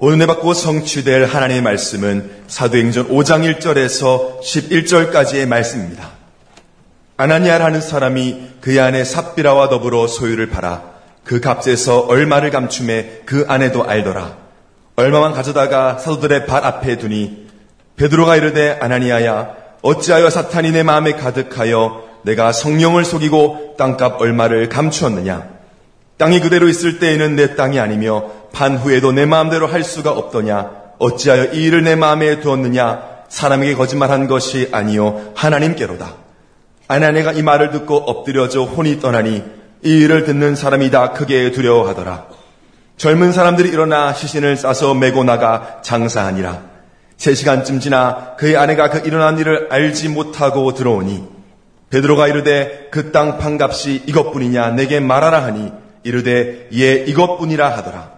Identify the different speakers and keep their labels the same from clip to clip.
Speaker 1: 오늘 받고 성취될 하나님의 말씀은 사도행전 5장 1절에서 11절까지의 말씀입니다. 아나니아라는 사람이 그 안에 삽비라와 더불어 소유를 팔아 그 값에서 얼마를 감춤해 그 아내도 알더라. 얼마만 가져다가 사도들의 발 앞에 두니 베드로가 이르되 아나니아야 어찌하여 사탄이 내 마음에 가득하여 내가 성령을 속이고 땅값 얼마를 감추었느냐 땅이 그대로 있을 때에는 내 땅이 아니며 반 후에도 내 마음대로 할 수가 없더냐? 어찌하여 이 일을 내 마음에 두었느냐? 사람에게 거짓말한 것이 아니요 하나님께로다. 아나니가 이 말을 듣고 엎드려져 혼이 떠나니 이 일을 듣는 사람이 다 크게 두려워하더라. 젊은 사람들이 일어나 시신을 싸서 메고 나가 장사하니라. 세 시간쯤 지나 그의 아내가 그 일어난 일을 알지 못하고 들어오니 베드로가 이르되 그 땅 판값이 이것뿐이냐? 내게 말하라 하니 이르되 예 이것뿐이라 하더라.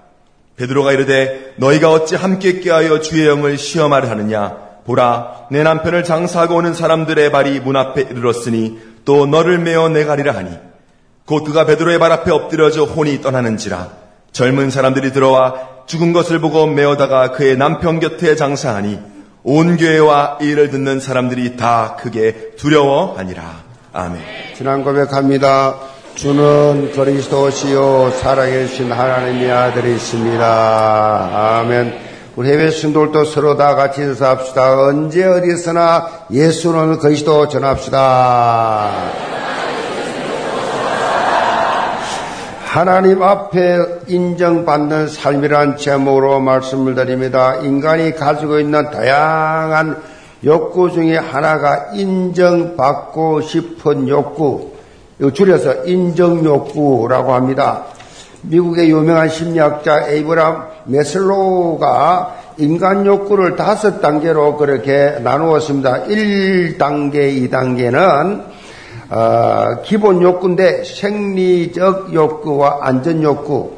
Speaker 1: 베드로가 이르되 너희가 어찌 함께 깨하여 주의 영을 시험하려 하느냐 보라 내 남편을 장사하고 오는 사람들의 발이 문 앞에 이르렀으니 또 너를 메어 내가리라 하니 곧 그가 베드로의 발 앞에 엎드려져 혼이 떠나는지라 젊은 사람들이 들어와 죽은 것을 보고 메어다가 그의 남편 곁에 장사하니 온 교회와 이 일을 듣는 사람들이 다 크게 두려워하니라. 아멘.
Speaker 2: 지난 고백합니다. 주는 그리스도시요 살아계신 하나님의 아들이십니다. 아멘. 우리 해외 신도들도 서로 다 같이 인사합시다. 언제 어디서나 예수는 그리스도 전합시다. 하나님 앞에 인정받는 삶이란 제목으로 말씀을 드립니다. 인간이 가지고 있는 다양한 욕구 중에 하나가 인정받고 싶은 욕구. 줄여서 인정욕구라고 합니다. 미국의 유명한 심리학자 에이브람 메슬로우가 인간 욕구를 다섯 단계로 그렇게 나누었습니다. 1단계, 2단계는 어, 기본 욕구인데 생리적 욕구와 안전 욕구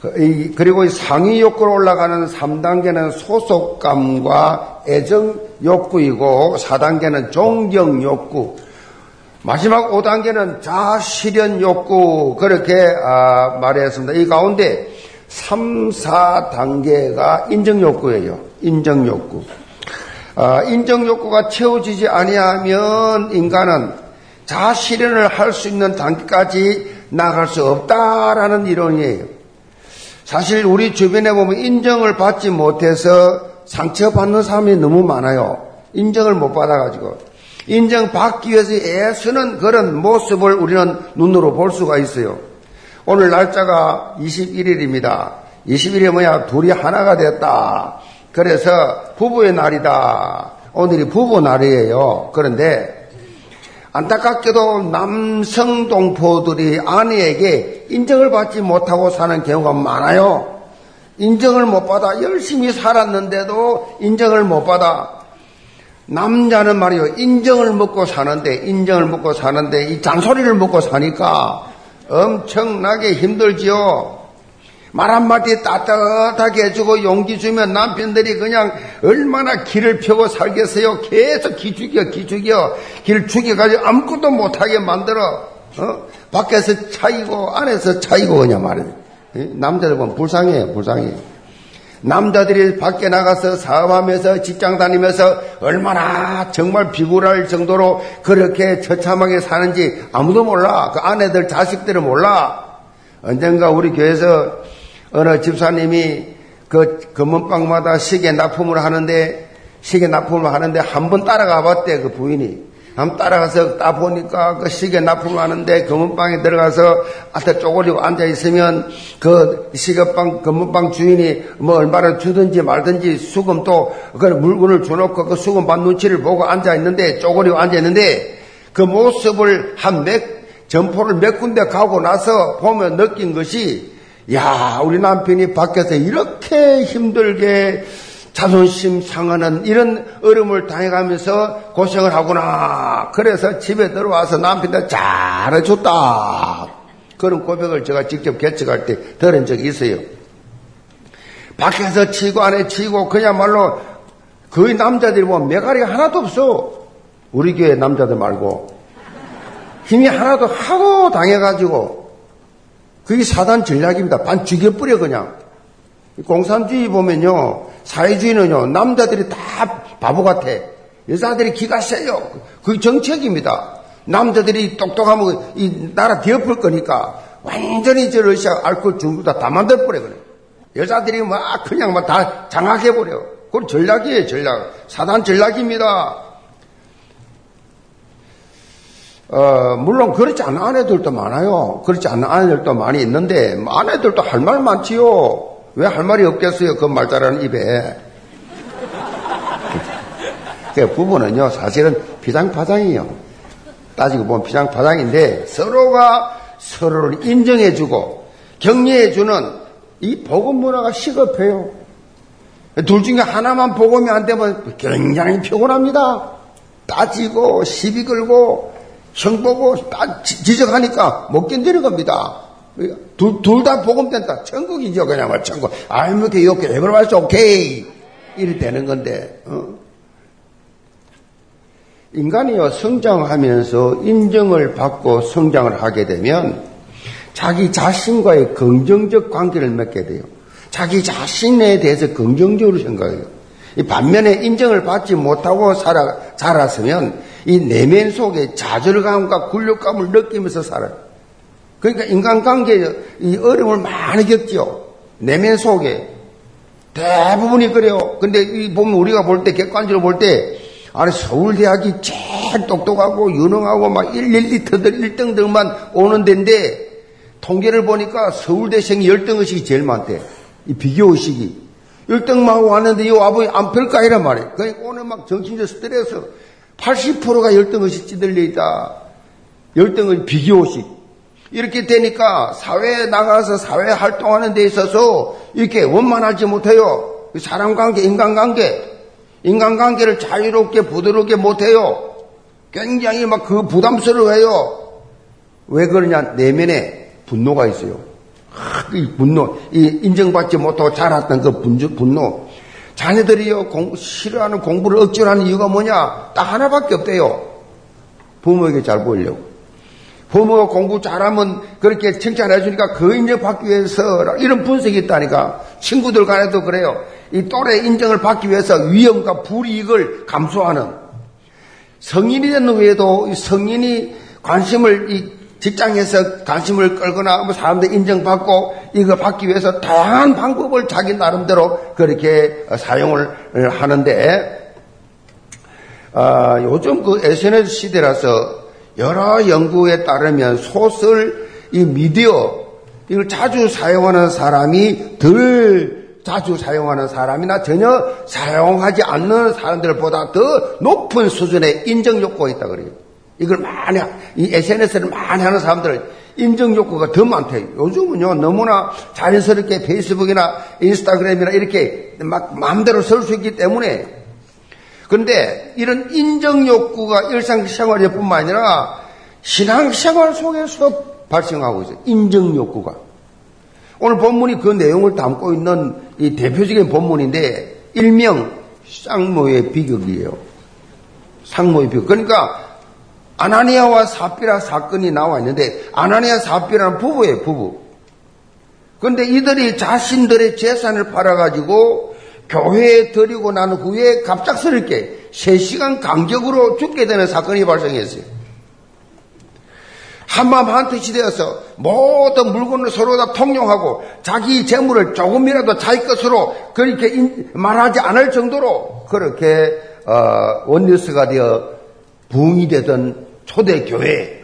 Speaker 2: 그, 그리고 상위 욕구로 올라가는 3단계는 소속감과 애정 욕구이고 4단계는 존경 욕구 마지막 5단계는 자실현 욕구 그렇게 아, 말했습니다. 이 가운데 3, 4단계가 인정 욕구예요. 인정 욕구. 아, 인정 욕구가 채워지지 아니하면 인간은 자실현을 할 수 있는 단계까지 나갈 수 없다라는 이론이에요. 사실 우리 주변에 보면 인정을 받지 못해서 상처받는 사람이 너무 많아요. 인정을 못 받아가지고. 인정받기 위해서 애쓰는 그런 모습을 우리는 눈으로 볼 수가 있어요. 오늘 날짜가 21일입니다. 21일이 뭐야? 둘이 하나가 됐다. 그래서 부부의 날이다. 오늘이 부부 날이에요. 그런데 안타깝게도 남성 동포들이 아내에게 인정을 받지 못하고 사는 경우가 많아요. 인정을 못 받아 열심히 살았는데도 인정을 못 받아 남자는 말이요, 인정을 먹고 사는데, 인정을 먹고 사는데, 이 잔소리를 먹고 사니까 엄청나게 힘들지요. 말 한마디 따뜻하게 해주고 용기 주면 남편들이 그냥 얼마나 길을 펴고 살겠어요. 계속 기죽여, 기죽여. 길 죽여가지고 아무것도 못하게 만들어. 어? 밖에서 차이고, 안에서 차이고, 그냥 말이에요. 남자들 보면 불쌍해요, 불쌍해요. 남자들이 밖에 나가서 사업하면서 직장 다니면서 얼마나 정말 비굴할 정도로 그렇게 처참하게 사는지 아무도 몰라. 그 아내들, 자식들은 몰라. 언젠가 우리 교회에서 어느 집사님이 그 검은빵마다 시계 납품을 하는데 시계 납품을 하는데 한 번 따라가 봤대 그 부인이. 한번 따라가서 딱 보니까 그 시계 납품을 하는데 검은방에 들어가서 앞에 쪼그리고 앉아 있으면 그 시계방, 검은방 주인이 뭐 얼마나 주든지 말든지 수금 또 그 물건을 줘놓고 그 수금 받 눈치를 보고 앉아 있는데 쪼그리고 앉아 있는데 그 모습을 한 몇, 점포를 몇 군데 가고 나서 보면 느낀 것이 야, 우리 남편이 밖에서 이렇게 힘들게 자존심 상하는 이런 어려움을 당해가면서 고생을 하구나. 그래서 집에 들어와서 남편한테 잘해줬다. 그런 고백을 제가 직접 개척할 때 들은 적이 있어요. 밖에서 치고 안에 치고 그야말로 거의 남자들이 보면 메가리가 하나도 없어. 우리 교회 남자들 말고. 힘이 하나도 하도 당해가지고 그게 사단 전략입니다. 반 죽여버려 그냥. 공산주의 보면요, 사회주의는요, 남자들이 다 바보 같아. 여자들이 기가 세요. 그 정책입니다. 남자들이 똑똑하면 이 나라 뒤엎을 거니까 완전히 저 러시아 알코올 중국 다, 다 만들어버려, 그래. 여자들이 막 그냥 막 다 장악해버려. 그건 전략이에요, 전략. 사단 전략입니다. 어, 물론 그렇지 않은 아내들도 많아요. 그렇지 않은 아내들도 많이 있는데, 아내들도 할 말 많지요. 왜 할 말이 없겠어요? 그말 잘하는 입에. 그 부부는요, 사실은 비장파장이에요. 따지고 보면 비장파장인데, 서로가 서로를 인정해주고, 격려해주는 이 복음 문화가 시급해요. 둘 중에 하나만 복음이 안 되면 굉장히 피곤합니다. 따지고, 시비 걸고, 형 보고 딱 지적하니까 못 견디는 겁니다. 둘, 둘다 복음 된다. 천국이죠, 그냥 말 천국. 이렇게 이렇게 에버발스 오케이. 이래 되는 건데, 어? 인간이요, 성장하면서 인정을 받고 성장을 하게 되면 자기 자신과의 긍정적 관계를 맺게 돼요. 자기 자신에 대해서 긍정적으로 생각해요. 반면에 인정을 받지 못하고 살아, 자랐으면 이 내면 속에 좌절감과 굴욕감을 느끼면서 살아요. 그러니까 인간관계에 이 어려움을 많이 겪죠. 내면 속에. 대부분이 그래요. 근데 이 보면 우리가 볼 때, 객관적으로 볼 때, 아니, 서울대학이 제일 똑똑하고 유능하고 막 112터들 1등들만 오는 데인데, 통계를 보니까 서울대생이 1등 의식이 제일 많대. 이 비교 의식이. 1등만 하고 왔는데 이 아버지 안 펼까 이란 말이에요. 그러니까 오늘 막 정신적 스트레스. 80%가 열등의식 찌들려 있다. 열등의 비교의식. 이렇게 되니까 사회에 나가서 사회 활동하는 데 있어서 이렇게 원만하지 못해요. 사람 관계, 인간관계. 인간관계를 자유롭게 부드럽게 못해요. 굉장히 막 그 부담스러워해요. 왜 그러냐? 내면에 분노가 있어요. 아, 이 분노, 이 인정받지 못하고 자랐던 그 분노. 자녀들이요, 공, 싫어하는 공부를 억지로 하는 이유가 뭐냐? 딱 하나밖에 없대요. 부모에게 잘 보이려고. 부모가 공부 잘하면 그렇게 칭찬해 주니까 그 인정 받기 위해서 이런 분석이 있다니까. 친구들 간에도 그래요. 이 또래 인정을 받기 위해서 위험과 불이익을 감수하는 성인이 된 후에도 성인이 관심을 이 직장에서 관심을 끌거나 뭐 사람들 인정받고 이거 받기 위해서 다양한 방법을 자기 나름대로 그렇게 사용을 하는데 아, 요즘 그 SNS 시대라서 여러 연구에 따르면 소설, 이 미디어 이걸 자주 사용하는 사람이 덜 자주 사용하는 사람이나 전혀 사용하지 않는 사람들보다 더 높은 수준의 인정 욕구가 있다 그래요. 이걸 많이, 이 SNS를 많이 하는 사람들은 인정 욕구가 더 많대요. 요즘은요, 너무나 자연스럽게 페이스북이나 인스타그램이나 이렇게 막 마음대로 쓸 수 있기 때문에 그런데 이런 인정 욕구가 일상생활일 뿐만 아니라 신앙생활 속에서 발생하고 있어요. 인정 욕구가. 오늘 본문이 그 내용을 담고 있는 이 대표적인 본문인데 일명 쌍모의 비극이에요. 상모의 비극. 그러니까 아나니아와 사피라 사건이 나와 있는데 아나니아 사피라는 부부예요, 부부. 그런데 이들이 자신들의 재산을 팔아가지고 교회에 드리고 난 후에 갑작스럽게 3시간 간격으로 죽게 되는 사건이 발생했어요. 한마음 한뜻이 되어서 모든 물건을 서로 다 통용하고 자기 재물을 조금이라도 자기 것으로 그렇게 말하지 않을 정도로 그렇게 어, 원리스가 되어 부흥이 되던 초대교회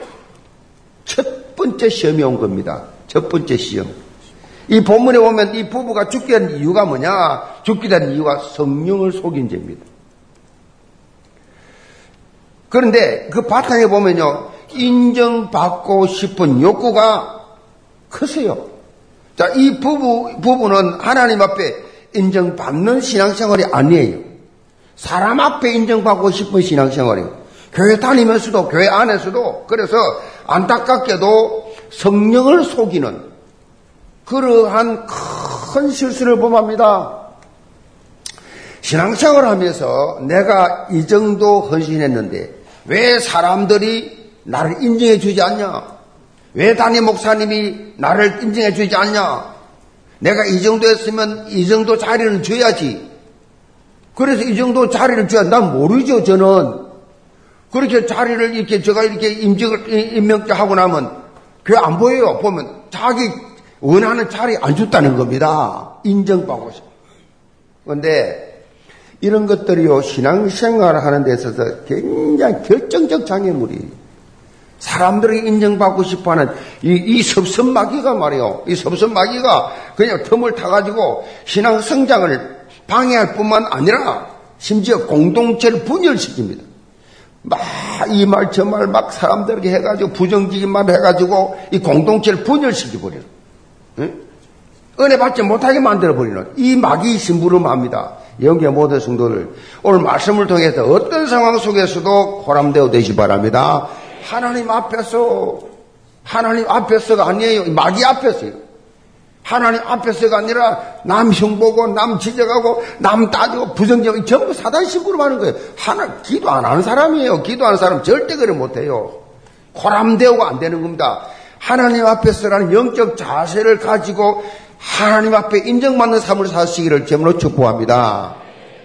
Speaker 2: 첫 번째 시험이 온 겁니다. 첫 번째 시험. 이 본문에 보면 이 부부가 죽게 된 이유가 뭐냐? 죽게 된 이유가 성령을 속인 죄입니다. 그런데 그 바탕에 보면요. 인정받고 싶은 욕구가 크세요. 자, 이 부부, 부부는 하나님 앞에 인정받는 신앙생활이 아니에요. 사람 앞에 인정받고 싶은 신앙생활이에요. 교회 다니면서도 교회 안에서도 그래서 안타깝게도 성령을 속이는 그러한 큰 실수를 범합니다. 신앙생활 하면서 내가 이 정도 헌신했는데 왜 사람들이 나를 인정해 주지 않냐? 왜 담임 목사님이 나를 인정해 주지 않냐? 내가 이 정도 했으면 이 정도 자리를 줘야지. 그래서 이 정도 자리를 줘야 난 모르죠, 저는. 그렇게 자리를 이렇게 제가 이렇게 임직을, 임명하고 나면 그게 안 보여요. 보면 자기 원하는 자리 안 줬다는 겁니다. 인정받고 싶어. 그런데 이런 것들이요, 신앙생활을 하는 데 있어서 굉장히 결정적 장애물이 사람들에게 인정받고 싶어 하는 이, 이 섭섭마귀가 말이요. 이 섭섭마귀가 그냥 틈을 타가지고 신앙 성장을 방해할 뿐만 아니라 심지어 공동체를 분열시킵니다. 막 이 말 저 말 막 사람들에게 해가지고 부정적인 말 해가지고 이 공동체를 분열시켜버리는 응? 은혜 받지 못하게 만들어버리는 이 마귀 심부름합니다. 영계 모든 성도를 오늘 말씀을 통해서 어떤 상황 속에서도 호람되어 되시 바랍니다. 하나님 앞에서 하나님 앞에서가 아니에요. 마귀 앞에서요. 하나님 앞에서가 아니라 남 흉보고 남 지적하고 남 따지고 부정적 전부 사단 심부름 하는 거예요. 하나 기도 안 하는 사람이에요. 기도하는 사람 절대 그래 못해요. 코람대오가 안 되는 겁니다. 하나님 앞에 서라는 영적 자세를 가지고 하나님 앞에 인정받는 삶을 사시기를 제물로 축복합니다.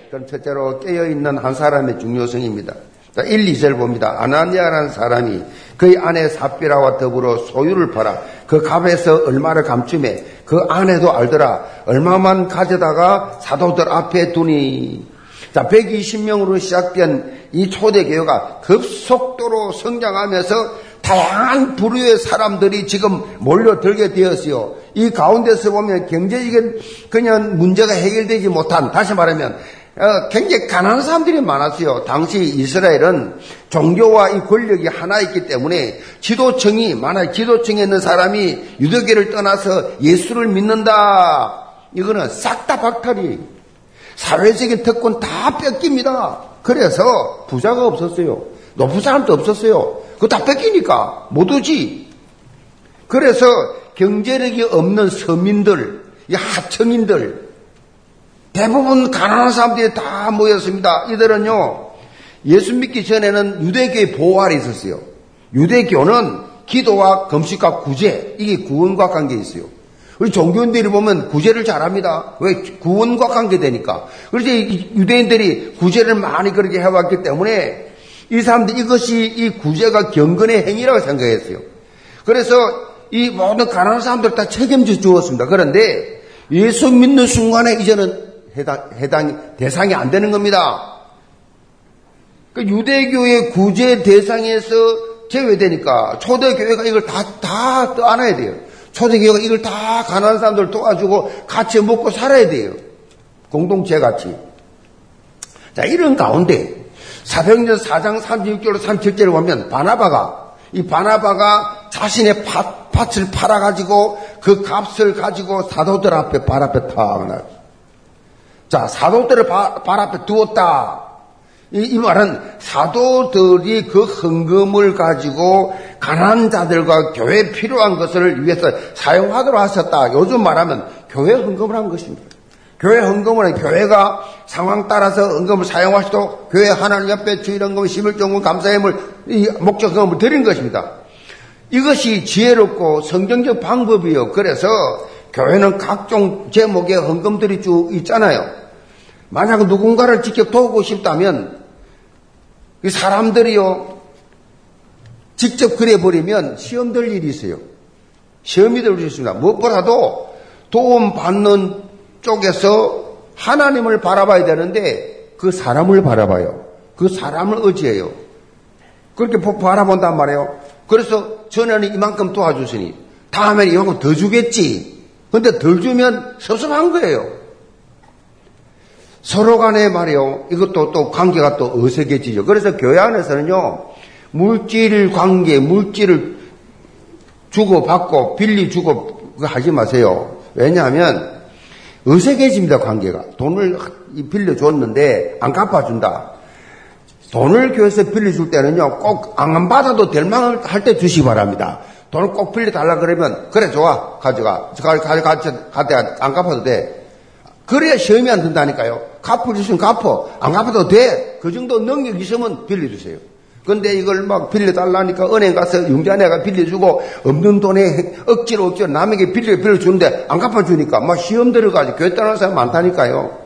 Speaker 2: 그럼 첫째로 깨어있는 한 사람의 중요성입니다. 자, 1, 2절 봅니다. 아나니아라는 사람이 그의 아내 삽비라와 더불어 소유를 팔아 그 값에서 얼마를 감춤해 그 아내도 알더라. 얼마만 가져다가 사도들 앞에 두니. 자, 120명으로 시작된 이 초대교회가 급속도로 성장하면서 다양한 부류의 사람들이 지금 몰려들게 되었어요. 이 가운데서 보면 경제적인 그냥 문제가 해결되지 못한, 다시 말하면 어, 굉장히 가난한 사람들이 많았어요. 당시 이스라엘은 종교와 이 권력이 하나였기 때문에 지도층이 만약 지도층에 있는 사람이 유대교를 떠나서 예수를 믿는다. 이거는 싹 다 박탈이 사회적인 특권 다 뺏깁니다. 그래서 부자가 없었어요. 높은 사람도 없었어요. 그거 다 뺏기니까 못 오지. 그래서 경제력이 없는 서민들, 이 하층인들, 대부분 가난한 사람들이 다 모였습니다. 이들은요, 예수 믿기 전에는 유대교의 보호 아래 있었어요. 유대교는 기도와 금식과 구제, 이게 구원과 관계 있어요. 우리 종교인들이 보면 구제를 잘합니다. 왜? 구원과 관계되니까. 그래서 유대인들이 구제를 많이 그렇게 해왔기 때문에 이 사람들 이것이 이 구제가 경건의 행위라고 생각했어요. 그래서 이 모든 가난한 사람들 다 책임져 주었습니다. 그런데 예수 믿는 순간에 이제는 해당, 해당, 대상이 안 되는 겁니다. 그 유대교의 구제 대상에서 제외되니까 초대교회가 이걸 다, 다 떠안아야 돼요. 초대교회가 이걸 다 가난한 사람들 도와주고 같이 먹고 살아야 돼요. 공동체 같이. 자, 이런 가운데 사도행전 4장 36절로 37절을 보면 바나바가 이 바나바가 자신의 밭, 밭을 팔아가지고 그 값을 가지고 사도들 앞에 발 앞에 탁 나. 자, 사도들을 발, 발 앞에 두었다. 이, 이, 말은 사도들이 그 헌금을 가지고 가난한 자들과 교회 필요한 것을 위해서 사용하도록 하셨다. 요즘 말하면 교회 헌금을 한 것입니다. 교회 헌금은 교회가 상황 따라서 헌금을 사용하시도록 교회 하나님 앞에 주일 헌금, 11종금, 감사함을 이 목적 헌금을 드린 것입니다. 이것이 지혜롭고 성경적 방법이요. 그래서 교회는 각종 제목의 헌금들이 쭉 있잖아요. 만약 누군가를 직접 도우고 싶다면 이 사람들이요 직접 그래버리면 시험 될 일이 있어요. 시험이 될 수 있습니다. 무엇보다도 도움 받는 쪽에서 하나님을 바라봐야 되는데 그 사람을 바라봐요. 그 사람을 의지해요. 그렇게 바라본단 말이에요. 그래서 전에는 이만큼 도와주시니 다음에는 이만큼 더 주겠지. 근데 덜 주면 섭섭한 거예요. 서로 간에 말이요. 이것도 또 관계가 또 어색해지죠. 그래서 교회 안에서는요. 물질 관계, 물질을 주고받고 빌리 주고 하지 마세요. 왜냐하면 어색해집니다, 관계가. 돈을 빌려줬는데 안 갚아준다. 돈을 교회에서 빌려줄 때는요, 꼭 안 받아도 될 만한 할때 주시기 바랍니다. 돈을 꼭 빌려달라 그러면, 그래, 좋아. 가져가. 가져가, 가져가, 안 갚아도 돼. 그래야 시험이 안수 있으면 갚어. 안 갚아도 돼. 그 정도 능력 있으면 빌려주세요. 근데 이걸 막 빌려달라니까 은행 가서 융자네가 빌려주고 없는 돈에 억지로 억지로 남에게 빌려 빌려주는데 안 갚아주니까 막 시험 들어가지고 교회 떠나는 사람 많다니까요.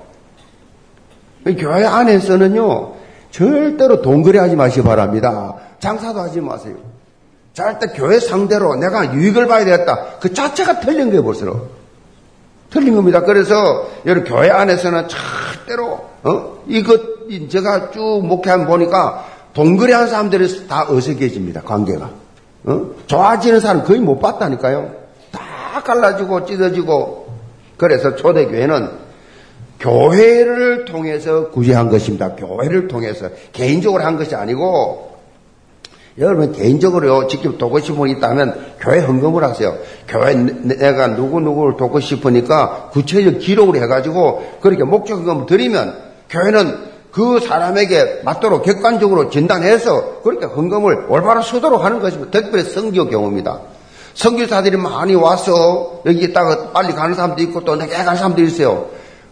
Speaker 2: 교회 안에서는요, 절대로 돈거래 하지 마시기 바랍니다. 장사도 하지 마세요. 절대 교회 상대로 내가 유익을 봐야 되겠다. 그 자체가 틀린 거예요, 벌써. 틀린 겁니다. 그래서 여러 교회 안에서는 절대로 어? 이것 제가 쭉 목회하면 보니까 동거래하는 사람들이 다 어색해집니다. 관계가. 어? 좋아지는 사람 거의 못 봤다니까요. 다 갈라지고 찢어지고 그래서 초대교회는 교회를 통해서 구제한 것입니다. 교회를 통해서 개인적으로 한 것이 아니고 여러분 개인적으로 직접 돕고 싶은 분 있다면 교회 헌금을 하세요. 교회 내가 누구누구를 돕고 싶으니까 구체적 기록을 해가지고 그렇게 목적 헌금을 드리면 교회는 그 사람에게 맞도록 객관적으로 진단해서 그렇게 헌금을 올바로 쓰도록 하는 것입니다. 특별히 성교 경우입니다. 성교사들이 많이 와서 여기 있다가 빨리 가는 사람도 있고 또 내가 가는 사람도 있어요.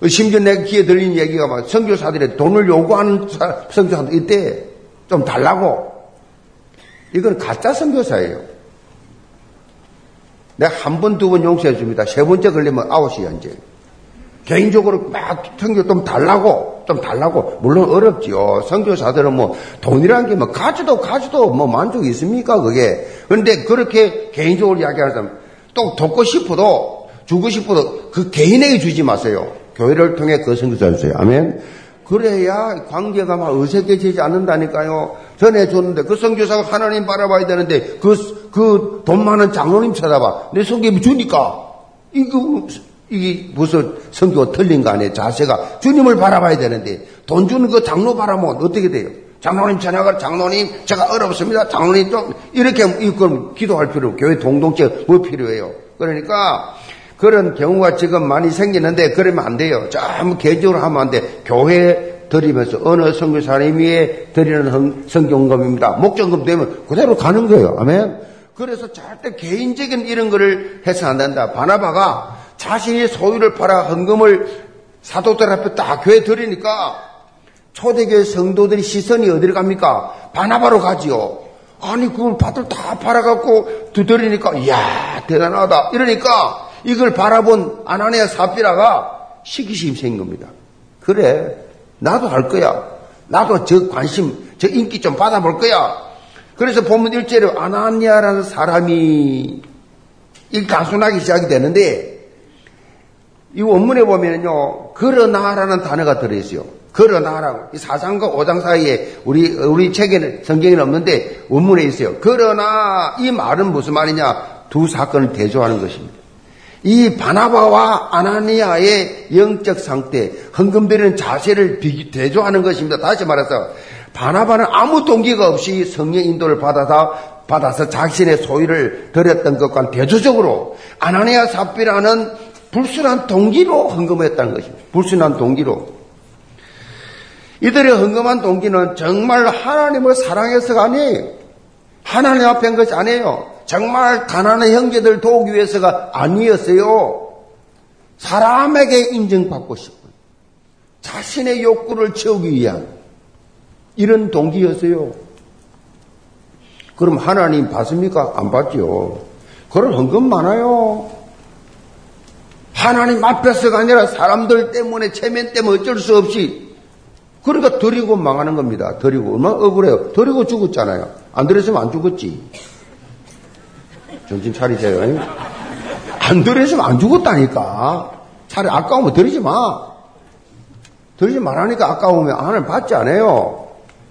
Speaker 2: 심지어 내 귀에 들리는 얘기가 막 선교사들의 돈을 요구하는 선교사도 있대. 좀 달라고. 이건 가짜 선교사예요. 내가 한 번, 두 번 용서해 줍니다. 세 번째 걸리면 아웃이야, 이제. 개인적으로 막 성교 좀 달라고, 좀 달라고. 물론 어렵지요. 선교사들은 뭐 돈이라는 게뭐 가져도 가져도 뭐 만족이 있습니까, 그게. 그런데 그렇게 개인적으로 이야기하는 사람, 또 돕고 싶어도, 주고 싶어도 그 개인에게 주지 마세요. 교회를 통해 그 선교사 주세요. 아멘. 그래야 관계가 막 어색해지지 않는다니까요. 전해 줬는데 그 선교사가 하나님 바라봐야 되는데 그, 그 돈 많은 장로님 쳐다봐. 내 성교 주니까. 이거, 이게 무슨 성교가 틀린 거 아니에요. 자세가. 주님을 바라봐야 되는데 돈 주는 그 장로 바라보면 어떻게 돼요? 장로님 전화가 장로님 제가 어렵습니다. 장로님 좀 이렇게 이걸 기도할 필요 교회 동동체 뭐 필요해요. 그러니까 그런 경우가 지금 많이 생기는데 그러면 안 돼요. 전부 개적으로 하면 안 돼. 교회 드리면서 어느 성교사님이 드리는 성경금입니다. 목적금 되면 그대로 가는 거예요. 아멘. 그래서 절대 개인적인 이런 거를 해서 안 된다. 바나바가 자신이 소유를 팔아 헌금을 사도들 앞에 딱 교회 드리니까 초대교회 성도들이 시선이 어디로 갑니까? 바나바로 가지요. 아니 그걸 밭을 다 팔아갖고 두드리니까 이야 대단하다 이러니까 이걸 바라본 아나니아 사피라가 시기심이 생긴 겁니다. 그래, 나도 할 거야. 나도 저 관심, 저 인기 좀 받아볼 거야. 그래서 보면 일제로 아나니아라는 사람이 이 단순하게 시작이 되는데 이 원문에 보면요, 그러나라는 단어가 들어있어요. 그러나라고. 이 4장과 5장 사이에 우리, 우리 책에는, 성경에는 없는데 원문에 있어요. 그러나 이 말은 무슨 말이냐? 두 사건을 대조하는 것입니다. 이 바나바와 아나니아의 영적 상태, 헌금드리는 자세를 대조하는 것입니다. 다시 말해서 바나바는 아무 동기가 없이 성령 인도를 받아서 받아서 자신의 소유를 드렸던 것과 대조적으로 아나니아 삽비라는 불순한 동기로 헌금했다는 것입니다. 불순한 동기로. 이들의 헌금한 동기는 정말 하나님을 사랑해서가 아니에요. 하나님 앞에 한 것이 아니에요. 정말 가난한 형제들 도우기 위해서가 아니었어요. 사람에게 인정받고 싶은 자신의 욕구를 채우기 위한 이런 동기였어요. 그럼 하나님 받습니까? 안 받죠. 그런 헌금 많아요. 하나님 앞에서가 아니라 사람들 때문에 체면 때문에 어쩔 수 없이 그러니까 드리고 망하는 겁니다. 드리고 얼마나 억울해요. 드리고 죽었잖아요. 안 드렸으면 안 죽었지. 정신 차리세요. 안 들으시면 안 죽었다니까. 차라리 아까우면 들이지 마. 들이지 말하니까 아까우면 하나님 받지 않아요.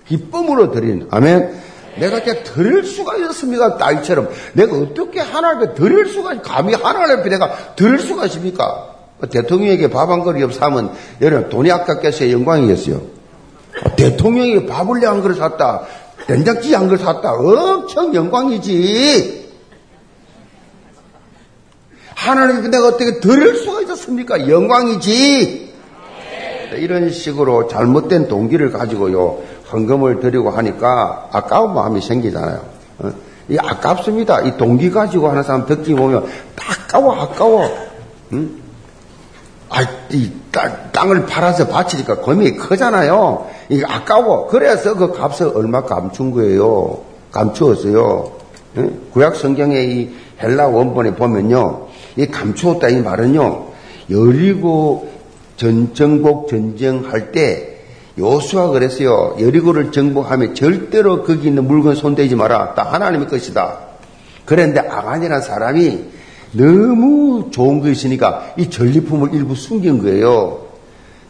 Speaker 2: 기쁨으로 드린. 아멘. 내가 이렇게 드릴 수가 있었습니까? 딸처럼. 내가 어떻게 하나님께 드릴 수가, 감히 하나님께 내가 드릴 수가 있습니까? 대통령에게 밥 한 그릇 사면 여러분 돈이 아깝겠어요? 영광이겠어요? 대통령이 밥을 한 그릇 샀다. 된장찌개 한 그릇 샀다. 엄청 영광이지. 하나님께 내가 어떻게 드릴 수가 있었습니까? 영광이지. 이런 식으로 잘못된 동기를 가지고요, 헌금을 드리고 하니까 아까운 마음이 생기잖아요. 어? 이 아깝습니다. 이 동기 가지고 하는 사람 듣기 보면 아까워, 아까워. 응? 아, 이 땅, 을 팔아서 바치니까 금이 크잖아요. 이게 아까워. 그래서 그 값을 얼마 감춘 거예요. 감추었어요. 구약 성경의 이 헬라 원본에 보면요. 이 감추었다 이 말은요. 여리고 전정복 전쟁할 때 요수가 그랬어요. 여리고를 정복하면 절대로 거기 있는 물건 손대지 마라. 다 하나님의 것이다. 그런데 아간이라는 사람이 너무 좋은 거 있으니까 이 전리품을 일부 숨긴 거예요.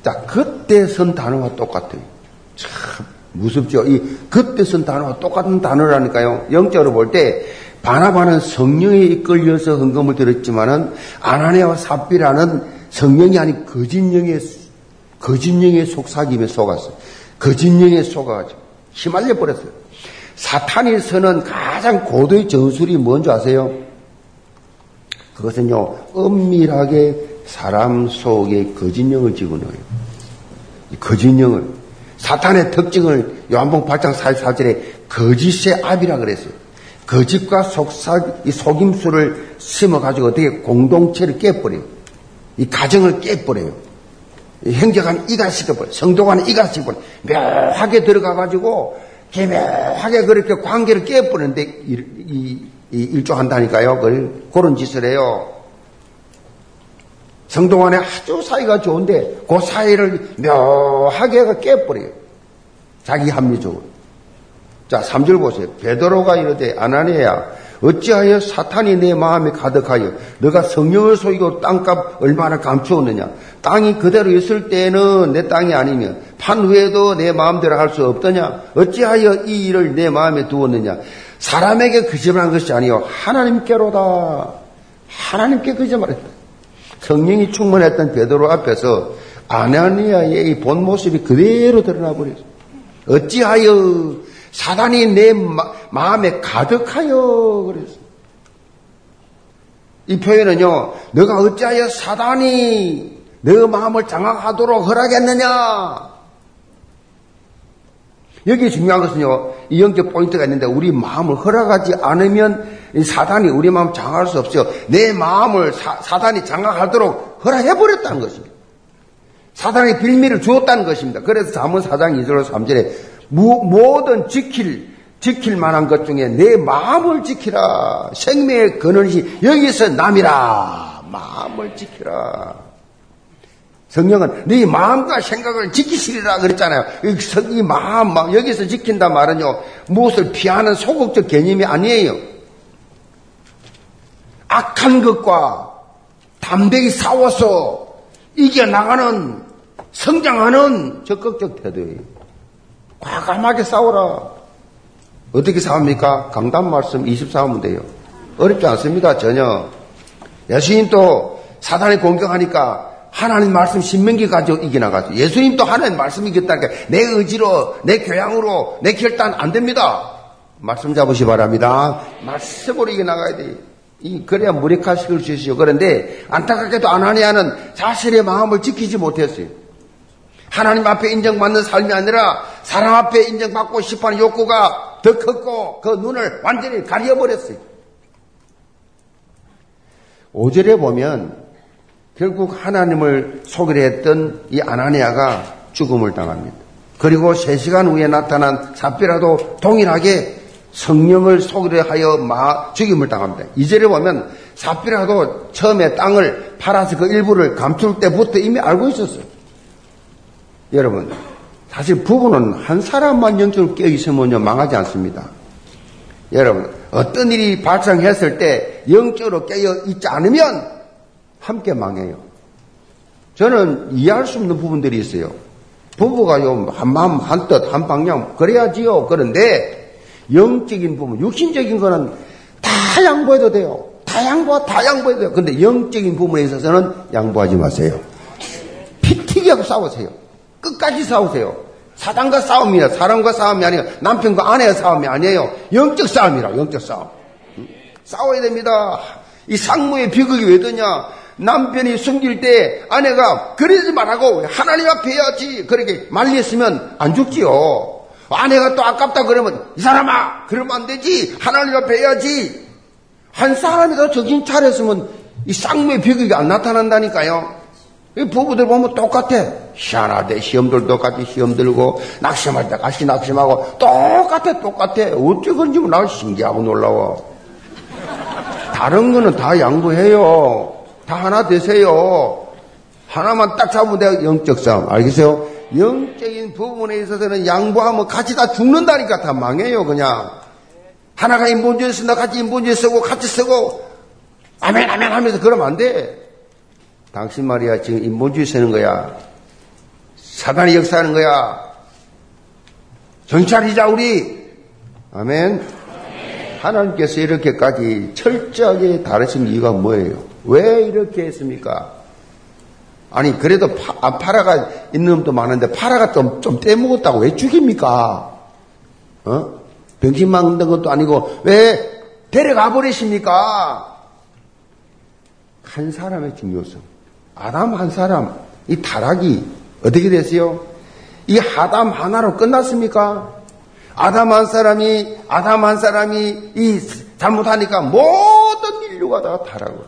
Speaker 2: 자, 그때 쓴 단어와 똑같아요. 참 무섭죠. 이 그때 쓴 단어와 똑같은 단어라니까요. 영적으로 볼 때 바나바는 성령에 이끌려서 헌금을 들었지만은 아나니아와 삽비라는 성령이 아닌 거짓령의 거짓령의 속삭임에 속았어요. 거짓령에 속아가지고 휘말려 버렸어요. 사탄이 서는 가장 고도의 전술이 뭔지 아세요? 그것은요, 은밀하게 사람 속에 거짓령을 집어넣어요. 거짓령을. 사탄의 특징을 요한복 8장 44절에 거짓의 압이라 그랬어요. 거짓과 속삭, 이 속임수를 심어가지고 어떻게 공동체를 깨버려요. 이 가정을 깨버려요. 행정관 이가 시켜버려. 성도관은 이가 시켜버려. 묘하게 들어가가지고, 개묘하게 그렇게 관계를 깨버리는데, 일조한다니까요. 그런 짓을 해요. 성동안에 아주 사이가 좋은데 그 사이를 묘하게 깨버려요. 자기 합리적으로. 자, 3절 보세요. 베드로가 이르되 아나니야 어찌하여 사탄이 내 마음에 가득하여 너가 성령을 속이고 땅값 얼마나 감추었느냐 땅이 그대로 있을 때는 내 땅이 아니면 판 후에도 내 마음대로 할 수 없더냐 어찌하여 이 일을 내 마음에 두었느냐 사람에게 거짓말한 것이 아니요 하나님께로다. 하나님께 거짓말했다. 성령이 충만했던 베드로 앞에서 아나니아의 이본 모습이 그대로 드러나 버렸어. 어찌하여 사단이 내 마, 음에 가득하여 그랬어. 이 표현은요, 너가 어찌하여 사단이 너 마음을 장악하도록 허락했느냐? 여기 중요한 것은요, 이 영적 포인트가 있는데 우리 마음을 허락하지 않으면 사단이 우리 마음 장악할 수 없어요. 내 마음을 사, 단이 장악하도록 허락해버렸다는 것입니다. 사단이 빌미를 주었다는 것입니다. 그래서 잠언 4장 2절 3절에 모든 지킬 지킬 만한 것 중에 내 마음을 지키라. 생명의 근원이 여기서 남이라. 마음을 지키라. 성령은 네 마음과 생각을 지키시리라 그랬잖아요. 이 마음, 막 여기서 지킨다 말은요, 무엇을 피하는 소극적 개념이 아니에요. 악한 것과 담대히 싸워서 이겨나가는, 성장하는 적극적 태도예요. 과감하게 싸워라. 어떻게 싸웁니까? 강단 말씀 24하면 돼요. 어렵지 않습니다, 전혀. 예수님도 사단이 공격하니까 하나님 말씀 신명기 가지고 이겨나가죠. 예수님도 하나님 말씀 이겼다니까 내 의지로, 내 교양으로, 내 결단 안 됩니다. 말씀 잡으시 바랍니다. 말씀으로 이겨나가야 돼요. 이, 그래야 무력화시킬 수 있어요. 그런데 안타깝게도 아나니아는 자신의 마음을 지키지 못했어요. 하나님 앞에 인정받는 삶이 아니라 사람 앞에 인정받고 싶어하는 욕구가 더 컸고 그 눈을 완전히 가려버렸어요. 5절에 보면 결국 하나님을 속이려 했던 이 아나니아가 죽음을 당합니다. 그리고 3시간 후에 나타난 삽비라도 동일하게 성령을 속이려 하여 마, 죽임을 당합니다. 이절에 보면 삽비라도 처음에 땅을 팔아서 그 일부를 감출 때부터 이미 알고 있었어요. 여러분, 사실 부부는 한 사람만 영적으로 깨어 있으면 망하지 않습니다. 여러분, 어떤 일이 발생했을 때 영적으로 깨어 있지 않으면 함께 망해요. 저는 이해할 수 없는 부분들이 있어요. 부부가요, 한 마음, 한 뜻, 한 방향, 그래야지요. 그런데, 영적인 부분, 육신적인 거는 다 양보해도 돼요. 다 양보, 다 양보해도 돼요. 근데 영적인 부분에 있어서는 양보하지 마세요. 피튀기하고 싸우세요. 끝까지 싸우세요. 사단과 싸움이라, 사람과 싸움이 아니라 남편과 아내의 싸움이 아니에요. 영적 싸움이라, 영적 싸움. 싸워야 됩니다. 이 상무의 비극이 왜 드냐? 남편이 숨길 때 아내가 그러지 말라고 하나님 앞에 해야지 그렇게 말렸으면 안 죽지요. 아내가 또 아깝다 그러면 이 사람아 그러면 안 되지 하나님 앞에 해야지. 한 사람이 더 정신 차렸으면 이 쌍무의 비극이 안 나타난다니까요. 이 부부들 보면 똑같아. 희한하대. 시험들 똑같이 시험 들고, 낙심할 때 같이 낙심하고, 똑같아, 똑같아. 어째 그런지 나 신기하고 놀라워. 다른 거는 다 양보해요. 다 하나 되세요. 하나만 딱 잡으면 돼요. 영적 싸움. 알겠어요? 영적인 부분에 있어서는 양보하면 같이 다 죽는다니까 다 망해요, 그냥. 하나가 인본주의 쓴다, 같이 인본주의 쓰고, 같이 쓰고, 아멘, 아멘 하면서 그러면 안 돼. 당신 말이야, 지금 인본주의 쓰는 거야. 사단이 역사하는 거야. 정찰이자 우리. 아멘. 하나님께서 이렇게까지 철저하게 다루신 이유가 뭐예요? 왜 이렇게 했습니까? 아니, 그래도 파, 아, 파라가 있는 놈도 많은데 파라가 좀, 좀 떼먹었다고 왜 죽입니까? 어? 병신 만든 것도 아니고 왜 데려가 버리십니까? 한 사람의 중요성. 아담 한 사람, 이 타락이 어떻게 됐어요? 이 아담 하나로 끝났습니까? 아담 한 사람이, 아담 한 사람이 이 잘못하니까 모든 인류가 다 타락을.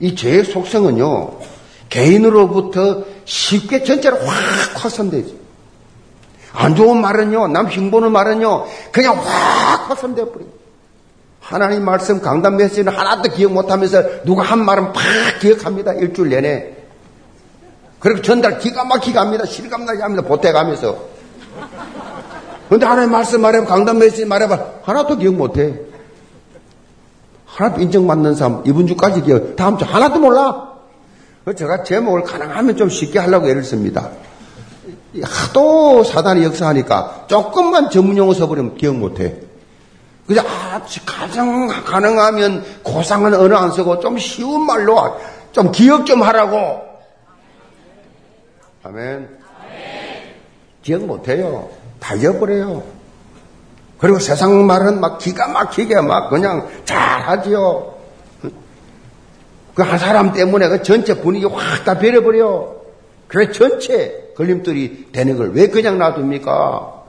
Speaker 2: 이 죄의 속성은요, 개인으로부터 쉽게 전체로 확 확산되지. 안 좋은 말은요, 남 흉보는 말은요, 그냥 확 확산돼 버려. 하나님 말씀 강단 메시지는 하나도 기억 못하면서 누가 한 말은 팍 기억합니다. 일주일 내내. 그리고 전달 기가 막히게 합니다. 실감나게 합니다. 보태가면서. 근데 하나님 말씀 말해봐. 강단 메시지 말해봐. 하나도 기억 못해. 하나도 인정받는 사람, 이번 주까지 기억, 다음 주 하나도 몰라. 제가 제목을 가능하면 좀 쉽게 하려고 애를 씁니다. 하도 사단이 역사하니까 조금만 전문 용어 써버리면 기억 못해. 그냥 아, 가장 가능하면 고상한 언어 안 쓰고 좀 쉬운 말로 좀 기억 좀 하라고. 아멘. 기억 못해요. 다 잊어버려요. 그리고 세상 말은 막 기가 막히게 막 그냥 잘하지요. 그 한 사람 때문에 그 전체 분위기 확다 베려버려. 그래 전체 걸림돌이 되는 걸 왜 그냥 놔둡니까?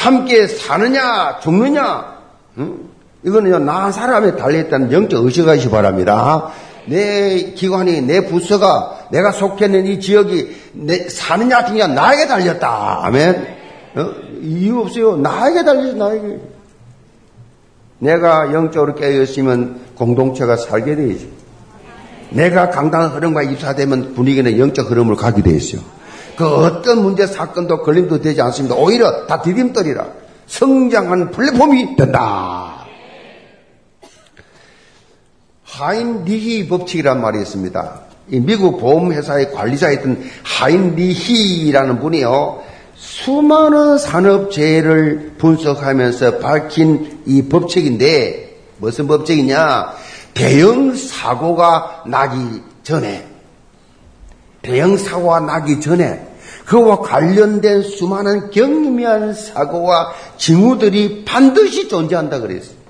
Speaker 2: 함께 사느냐 죽느냐 응? 이거는요 나한 사람에 달려있다는 영적 의식하시 기 바랍니다. 내 기관이 내 부서가 내가 속해 있는 이 지역이 내, 사느냐 죽느냐 나에게 달렸다. 아멘. 어? 이유 없어요. 나에게 달렸어 나에게. 내가 영적으로 깨어있으면 공동체가 살게 되지. 내가 강당한 흐름과 입사되면 분위기는 영적 흐름을 가게 돼 있어요. 그 어떤 문제 사건도 걸림도 되지 않습니다. 오히려 다 디딤돌이라 성장하는 플랫폼이 된다. 하인 리히 법칙이란 말이 있습니다. 미국 보험회사의 관리자였던 하인 리히라는 분이요. 수많은 산업재해를 분석하면서 밝힌 이 법칙인데 무슨 법칙이냐? 대형 사고가 나기 전에, 대형 사고가 나기 전에 그와 관련된 수많은 경미한 사고와 징후들이 반드시 존재한다 그랬어요.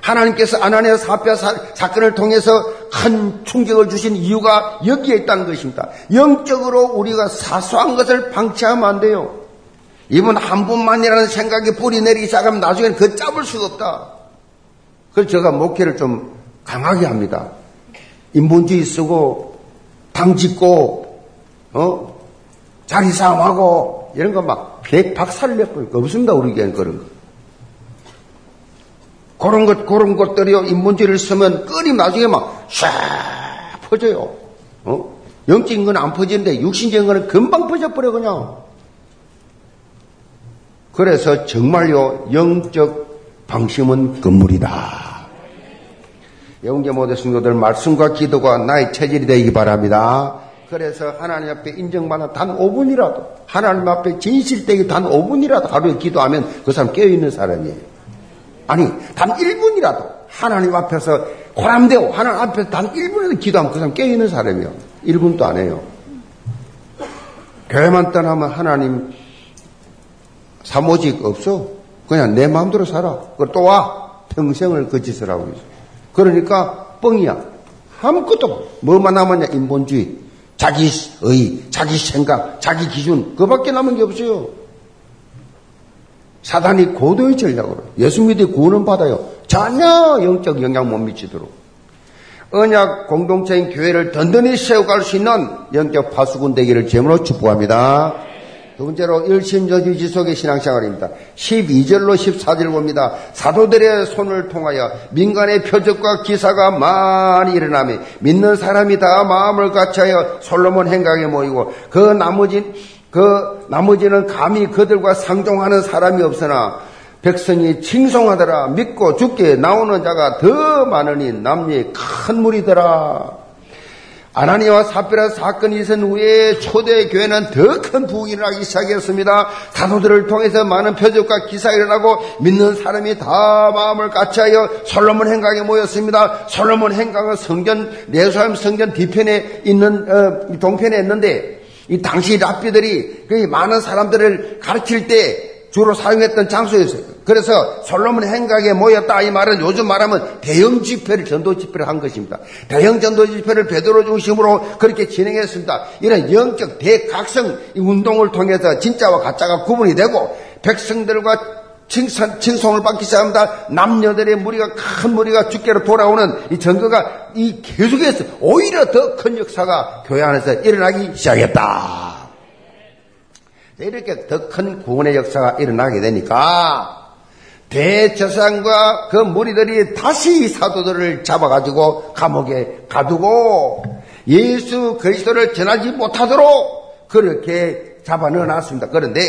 Speaker 2: 하나님께서 아나니아 사피아 사건을 통해서 큰 충격을 주신 이유가 여기에 있다는 것입니다. 영적으로 우리가 사소한 것을 방치하면 안 돼요. 이분 한 분만이라는 생각이 뿌리 내리기 시작하면 나중에는 그 잡을 수가 없다. 그래서 제가 목회를 좀 강하게 합니다. 인본주의 쓰고, 당 짓고, 어? 자리 싸움하고, 이런 거 막, 박살을 내버리고 없습니다, 우리에게는 그런 거. 그런 것, 그런 것들이요, 인본주의를 쓰면 끓이면 나중에 막, 샤 퍼져요. 어? 영적인 건 안 퍼지는데, 육신적인 거는 금방 퍼져버려, 그냥. 그래서 정말요, 영적 방심은 건물이다. 영계 모든 성도들 말씀과 기도가 나의 체질이 되기 바랍니다. 그래서 하나님 앞에 인정받아 단 5분이라도 하나님 앞에 진실되게 단 5분이라도 하루에 기도하면 그 사람 깨어있는 사람이에요. 아니 단 1분이라도 하나님 앞에서 호람되고 하나님 앞에서 단 1분이라도 기도하면 그 사람 깨어있는 사람이에요. 1분도 안 해요. 교회만 떠나면 하나님 사모직 없어. 그냥 내 마음대로 살아. 또 와. 평생을 그 짓을 하고 있어. 그러니까 뻥이야. 아무것도 뭐만 남았냐? 인본주의. 자기의, 자기 생각, 자기 기준. 그밖에 남은 게 없어요. 사단이 고도의 전략으로 예수 믿어 구원은 받아요. 전혀 영적 영향 못 미치도록 언약 공동체인 교회를 든든히 세워갈 수 있는 영적 파수꾼 되기를 제물로 축복합니다. 두 번째로 일심저지 지속의 신앙생활입니다. 12절로 14절 봅니다. 사도들의 손을 통하여 민간의 표적과 기사가 많이 일어나며 믿는 사람이 다 마음을 같이하여 솔로몬 행각에 모이고 그 나머지 그 나머지는 감히 그들과 상종하는 사람이 없으나 백성이 칭송하더라 믿고 죽게 나오는 자가 더 많으니 남녀의 큰 무리더라. 아나니와 사피라 사건이 있은 후에 초대 교회는 더 큰 부흥이 일어나기 시작했습니다. 사도들을 통해서 많은 표적과 기사가 일어나고 믿는 사람이 다 마음을 같이하여 솔로몬 행각에 모였습니다. 솔로몬 행각은 성전 네수함 성전 뒤편에 있는 어, 동편에 있는데 이 당시 랍비들이 그 많은 사람들을 가르칠 때 주로 사용했던 장소였어요. 그래서 솔로몬 행각에 모였다 이 말은 요즘 말하면 대형 집회를 전도 집회를 한 것입니다. 대형 전도 집회를 베드로 중심으로 그렇게 진행했습니다. 이런 영적 대각성 운동을 통해서 진짜와 가짜가 구분이 되고 백성들과 칭송, 칭송을 받기 시작합니다. 남녀들의 무리가 큰 무리가 주께로 돌아오는 이 전거가 이 계속해서 오히려 더 큰 역사가 교회 안에서 일어나기 시작했다. 이렇게 더 큰 구원의 역사가 일어나게 되니까 대저상과 그 무리들이 다시 사도들을 잡아가지고 감옥에 가두고 예수 그리스도를 전하지 못하도록 그렇게 잡아 넣어놨습니다. 그런데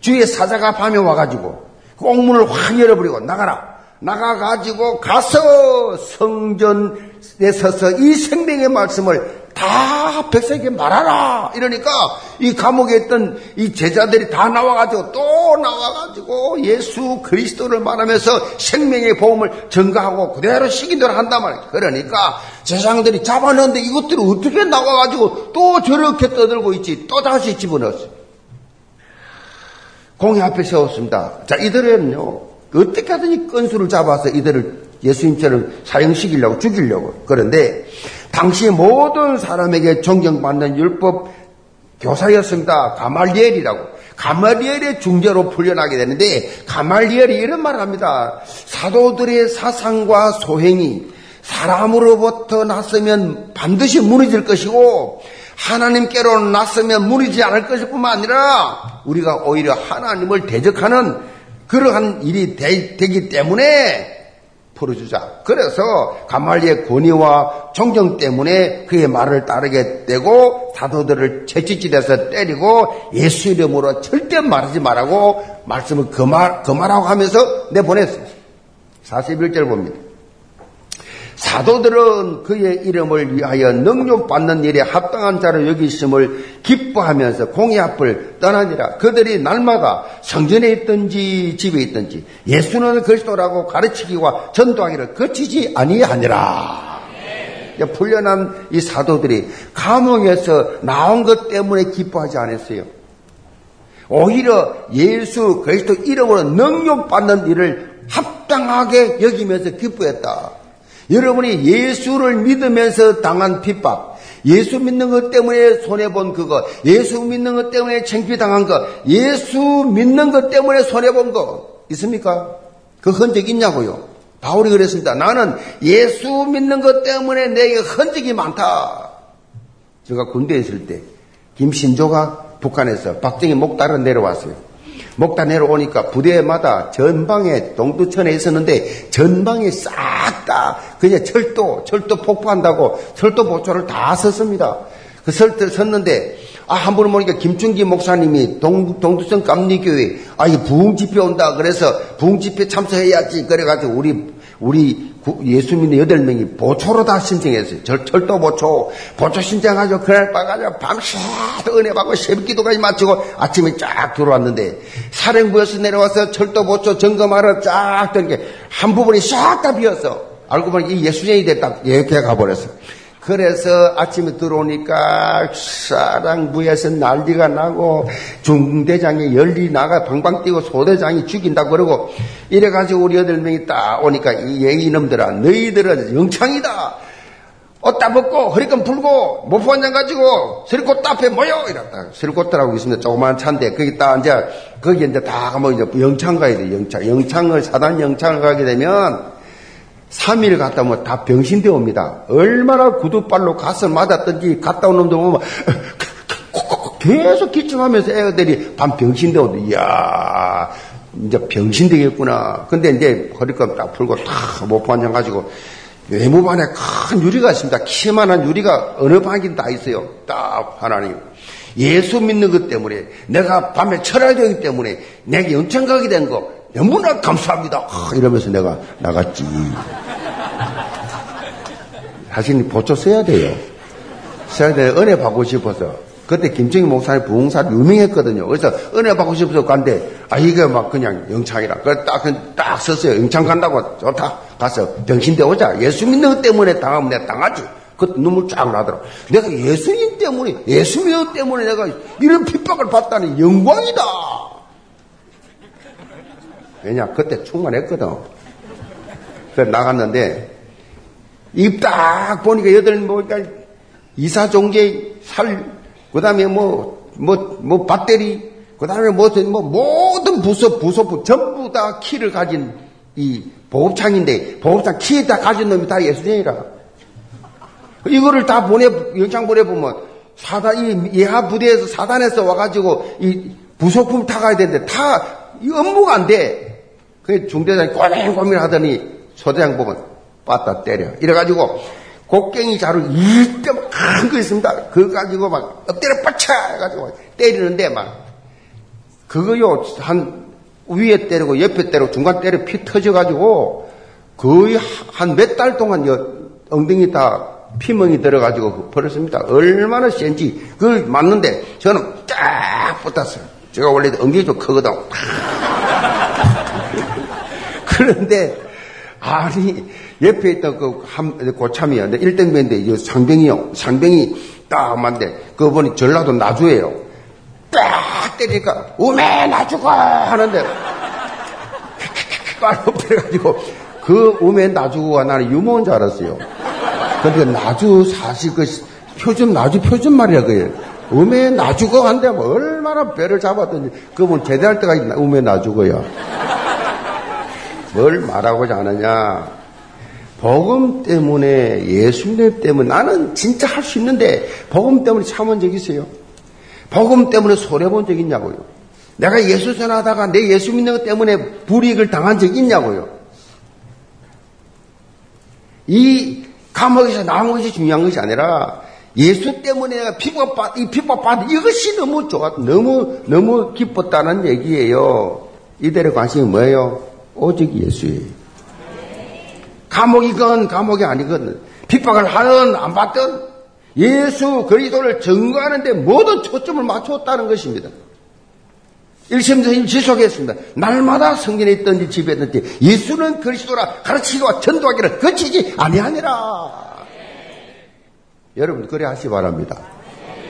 Speaker 2: 주의 사자가 밤에 와가지고 꽁문을 확 열어버리고 나가라. 나가가지고 가서 성전에 서서 이 생명의 말씀을 다 백성에게 말하라. 이러니까 이 감옥에 있던 이 제자들이 다 나와가지고 또 나와가지고 예수 그리스도를 말하면서 생명의 보험을 증가하고 그대로 시기대로 한단 말이에요. 그러니까 제사장들이 잡아넣는데 이것들이 어떻게 나와가지고 또 저렇게 떠들고 있지. 또 다시 집어넣었어요. 공회 앞에 세웠습니다. 자, 이들은요, 어떻게 하든지 건수를 잡아서 이들을 예수님처럼 사형시키려고 죽이려고. 그런데 당시 모든 사람에게 존경받는 율법 교사였습니다. 가말리엘이라고. 가말리엘의 중재로 풀려나게 되는데 가말리엘이 이런 말을 합니다. 사도들의 사상과 소행이 사람으로부터 났으면 반드시 무너질 것이고 하나님께로 났으면 무너지지 않을 것일 뿐만 아니라 우리가 오히려 하나님을 대적하는 그러한 일이 되, 기 때문에 풀어주자. 그래서 가말리의 권위와 존경 때문에 그의 말을 따르게 되고 사도들을 채찍질해서 때리고 예수 이름으로 절대 말하지 말라고 말씀을 그말, 그말하고 하면서 내보냈어요. 41절 봅니다. 사도들은 그의 이름을 위하여 능력받는 일에 합당한 자를 여기심을 기뻐하면서 공의 앞을 떠나니라. 그들이 날마다 성전에 있든지 집에 있든지 예수는 그리스도라고 가르치기와 전도하기를 거치지 아니하니라. 풀려난 이 사도들이 감옥에서 나온 것 때문에 기뻐하지 않았어요. 오히려 예수 그리스도 이름으로 능력받는 일을 합당하게 여기면서 기뻐했다. 여러분이 예수를 믿으면서 당한 핍박, 예수 믿는 것 때문에 손해본 그거, 예수 믿는 것 때문에 창피당한 거, 예수 믿는 것 때문에 손해본 거, 있습니까? 그 흔적 있냐고요? 바울이 그랬습니다. 나는 예수 믿는 것 때문에 내게 흔적이 많다. 제가 군대에 있을 때, 김신조가 북한에서 박정희 목다로 내려왔어요. 목다 내려오니까 부대마다 전방에 동두천에 있었는데 전방에 싹다 그냥 철도 철도 폭파한다고 철도 보초를 다 썼습니다. 그 설때 섰는데 아, 한 분을 보니까 김충기 목사님이 동, 동두천 감리교회, 아, 이 부흥집회 온다. 그래서 부흥집회 참석해야지. 그래가지고 우리, 우리 예수 믿는 여덟 명이 보초로 다 신청했어요. 절, 철도 보초. 보초 신청하죠. 그날 빠가지고 밤새 은혜 받고 새벽 기도까지 마치고 아침에 쫙 들어왔는데 사령부에서 내려와서 철도 보초 점검하러 쫙 들게 한 부분이 싹 다 비었어. 알고 보니 이 예수쟁이 됐다. 이렇게 가버렸어. 그래서 아침에 들어오니까 사랑부에서 난리가 나고 중대장이 열리 나가 방방 뛰고 소대장이 죽인다고 그러고 이래가지고 우리 여덟 명이 딱 오니까 이 예이놈들아 너희들은 영창이다. 옷 다 벗고 허리끈 풀고 모포 한장 가지고 스리꽃 앞에 모여 이랬다. 스리꽃들하고 있습니다. 조그만 차인데 거기 딱 이제 거기 이제 다 가면 영창 가야 돼 영창 영창을 사단 영창을 가게 되면 3일 갔다 오면 다 병신되어 옵니다. 얼마나 구두발로 가서 맞았던지 갔다 온 놈들 보면 계속 기침하면서 애들이 밤 병신되어 오더 이야, 이제 병신되겠구나. 근데 이제 허리끈 딱 풀고 탁 한장 가지고 외무반에 큰 유리가 있습니다. 키만한 유리가 어느 방이든 다 있어요. 딱 하나님. 예수 믿는 것 때문에 내가 밤에 철학되기 때문에 내게 영천 가게 된 거 너무나 감사합니다. 이러면서 내가 나갔지. 사실 보초 써야 돼요. 써야 돼. 은혜 받고 싶어서. 그때 김정희 목사님 부흥사 유명했거든요. 그래서 은혜 받고 싶어서 간데, 아, 이게 막 그냥 영창이라. 그래 딱, 딱 썼어요. 영창 간다고. 좋다. 가서 병신대 오자. 예수 믿는 것 때문에 당하면 내가 당하지. 그 눈물 쫙 나더라. 내가 예수님 때문에, 예수 믿는 것 때문에 내가 이런 핍박을 받다니 영광이다. 왜냐, 그때 충만했거든. 그래서 나갔는데, 입 딱 보니까 여덟 뭐, 그러니까 이사 종제 살, 그 다음에 뭐, 뭐, 뭐, 배터리, 그 다음에 뭐, 뭐, 모든 부서, 부서, 전부 다 키를 가진 이 보급창인데, 보급창 키다 가진 놈이 다 예수쟁이라. 이거를 다 보내, 영창 보내보면, 사단, 이 예하 부대에서 사단에서 와가지고, 이 부속품 타가야 되는데, 다, 이 업무가 안 돼. 그 중대장이 고민 고민하더니 소대장 보면 빠따 때려. 이래가지고 곡괭이 자루 이때 막큰거 있습니다. 그거 가지고 막 엎드려 뻗쳐 해가지고 때리는데 막 그거요 한 위에 때리고 옆에 때리고 중간 때려 피 터져가지고 거의 한 몇 달 동안 엉덩이 다 피멍이 들어가지고 버렸습니다. 얼마나 센지 그걸 맞는데 저는 딱 붙었어요. 제가 원래 엉덩이 좀 크거든. 그런데 아니 옆에 있던 그 한, 고참이요. 근데 1등배인데 상병이요. 상병이 딱 맞는데 그거 보니 전라도 나주예요. 딱 때리니까 우메 나주고 하는데 빨로 빼가지고 그 우메 나주고가 나는 유머인 줄 알았어요. 근데 나주 사실 그 표준 나주 표준 말이야 그게. 우메 나주고 한데 뭐 얼마나 배를 잡았던지 그분 제대할 때가 있나 우메 나주고야. 뭘 말하고자 하느냐? 복음 때문에 예수님 때문에 나는 진짜 할 수 있는데 복음 때문에 참은 적 있어요? 복음 때문에 손해본 적 있냐고요? 내가 예수 전하다가 내 예수 믿는 것 때문에 불이익을 당한 적 있냐고요? 이 감옥에서 나온 것이 중요한 것이 아니라 예수 때문에 내가 피부가 이 빠져 이것이 너무 좋았, 너무 너무 기뻤다는 얘기예요. 이들의 관심이 뭐예요? 오직 예수예요. 감옥이건 감옥이 아니건 핍박을 하든 안 받든 예수 그리스도를 증거하는데 모든 초점을 맞췄다는 것입니다. 일심 선생님 지속했습니다. 날마다 성전에 있든지 집에 있든지 예수는 그리스도라 가르치고 전도하기를 거치지 아니하니라. 여러분 그래 하시 기 바랍니다.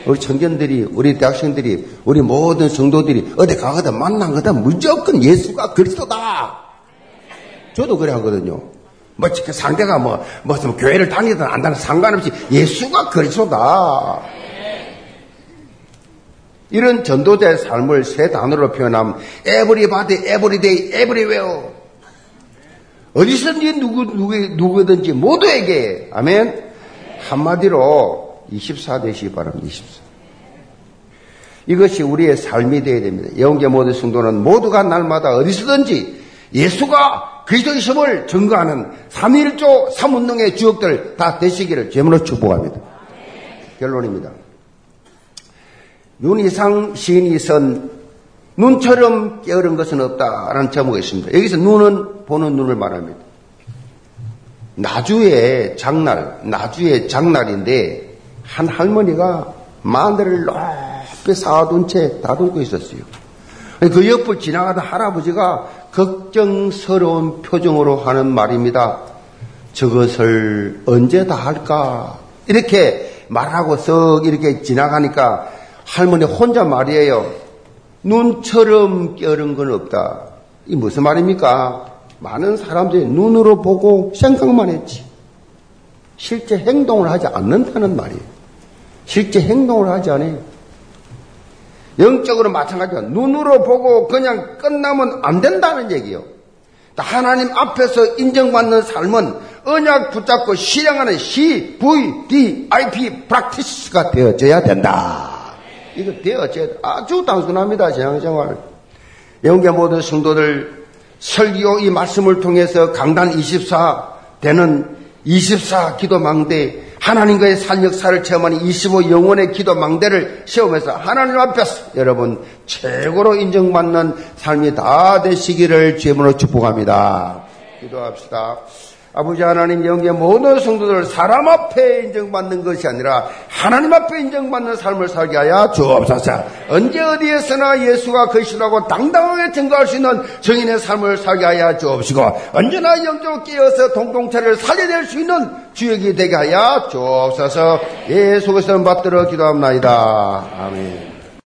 Speaker 2: 우리 청년들이, 우리 대학생들이, 우리 모든 성도들이 어디 가거든 만나거든 무조건 예수가 그리스도다. 저도 그래 하거든요. 뭐, 그 상대가 뭐, 무슨 교회를 다니든 안 다니든 상관없이 예수가 그리스도다. 이런 전도자의 삶을 세 단어로 표현하면 everybody, everyday, everywhere. 어디서든지 누구, 누구, 누구든지 모두에게, 아멘? 한마디로 24 되시기 바랍니다. 24. 이것이 우리의 삶이 되어야 됩니다. 영계 모든 성도는 모두가 날마다 어디서든지 예수가 그리스도의 심을 증거하는 3.1조 3운동의 주역들 다 되시기를 제물로 축복합니다. 결론입니다. 눈 이상 시인이 선 눈처럼 깨어른 것은 없다라는 제목이 있습니다. 여기서 눈은 보는 눈을 말합니다. 나주의 장날, 나주의 장날인데 한 할머니가 마늘을 높이 쌓아둔 채 다듬고 있었어요. 그 옆을 지나가던 할아버지가 걱정스러운 표정으로 하는 말입니다. 저것을 언제 다 할까? 이렇게 말하고 썩 이렇게 지나가니까 할머니 혼자 말이에요. 눈처럼 깨어른 건 없다. 이 무슨 말입니까? 많은 사람들이 눈으로 보고 생각만 했지. 실제 행동을 하지 않는다는 말이에요. 실제 행동을 하지 않아요. 영적으로 마찬가지야. 눈으로 보고 그냥 끝나면 안 된다는 얘기요. 하나님 앞에서 인정받는 삶은 언약 붙잡고 실행하는 C, V, D, I, P, 프랙티스가 되어져야 된다. 이거 되어져야 돼. 아주 단순합니다. 신앙생활. 영계 모든 성도들 설교 이 말씀을 통해서 강단 24 되는 24 기도 망대 하나님과의 산 역사를 체험하는 25 영혼의 기도 망대를 시험해서 하나님 앞에서 여러분 최고로 인정받는 삶이 다 되시기를 주님으로 축복합니다. 기도합시다. 아버지 하나님 영계 모든 성도들 사람 앞에 인정받는 것이 아니라 하나님 앞에 인정받는 삶을 살게 하여 주옵소서. 언제 어디에서나 예수가 것이라고 당당하게 증거할 수 있는 정인의 삶을 살게 하여 주옵시고 언제나 영적으로 깨어서 동동체를 살려낼 수 있는 주역이 되게 하여 주옵소서. 예수 그리스도 받들어 기도합나이다. 아멘.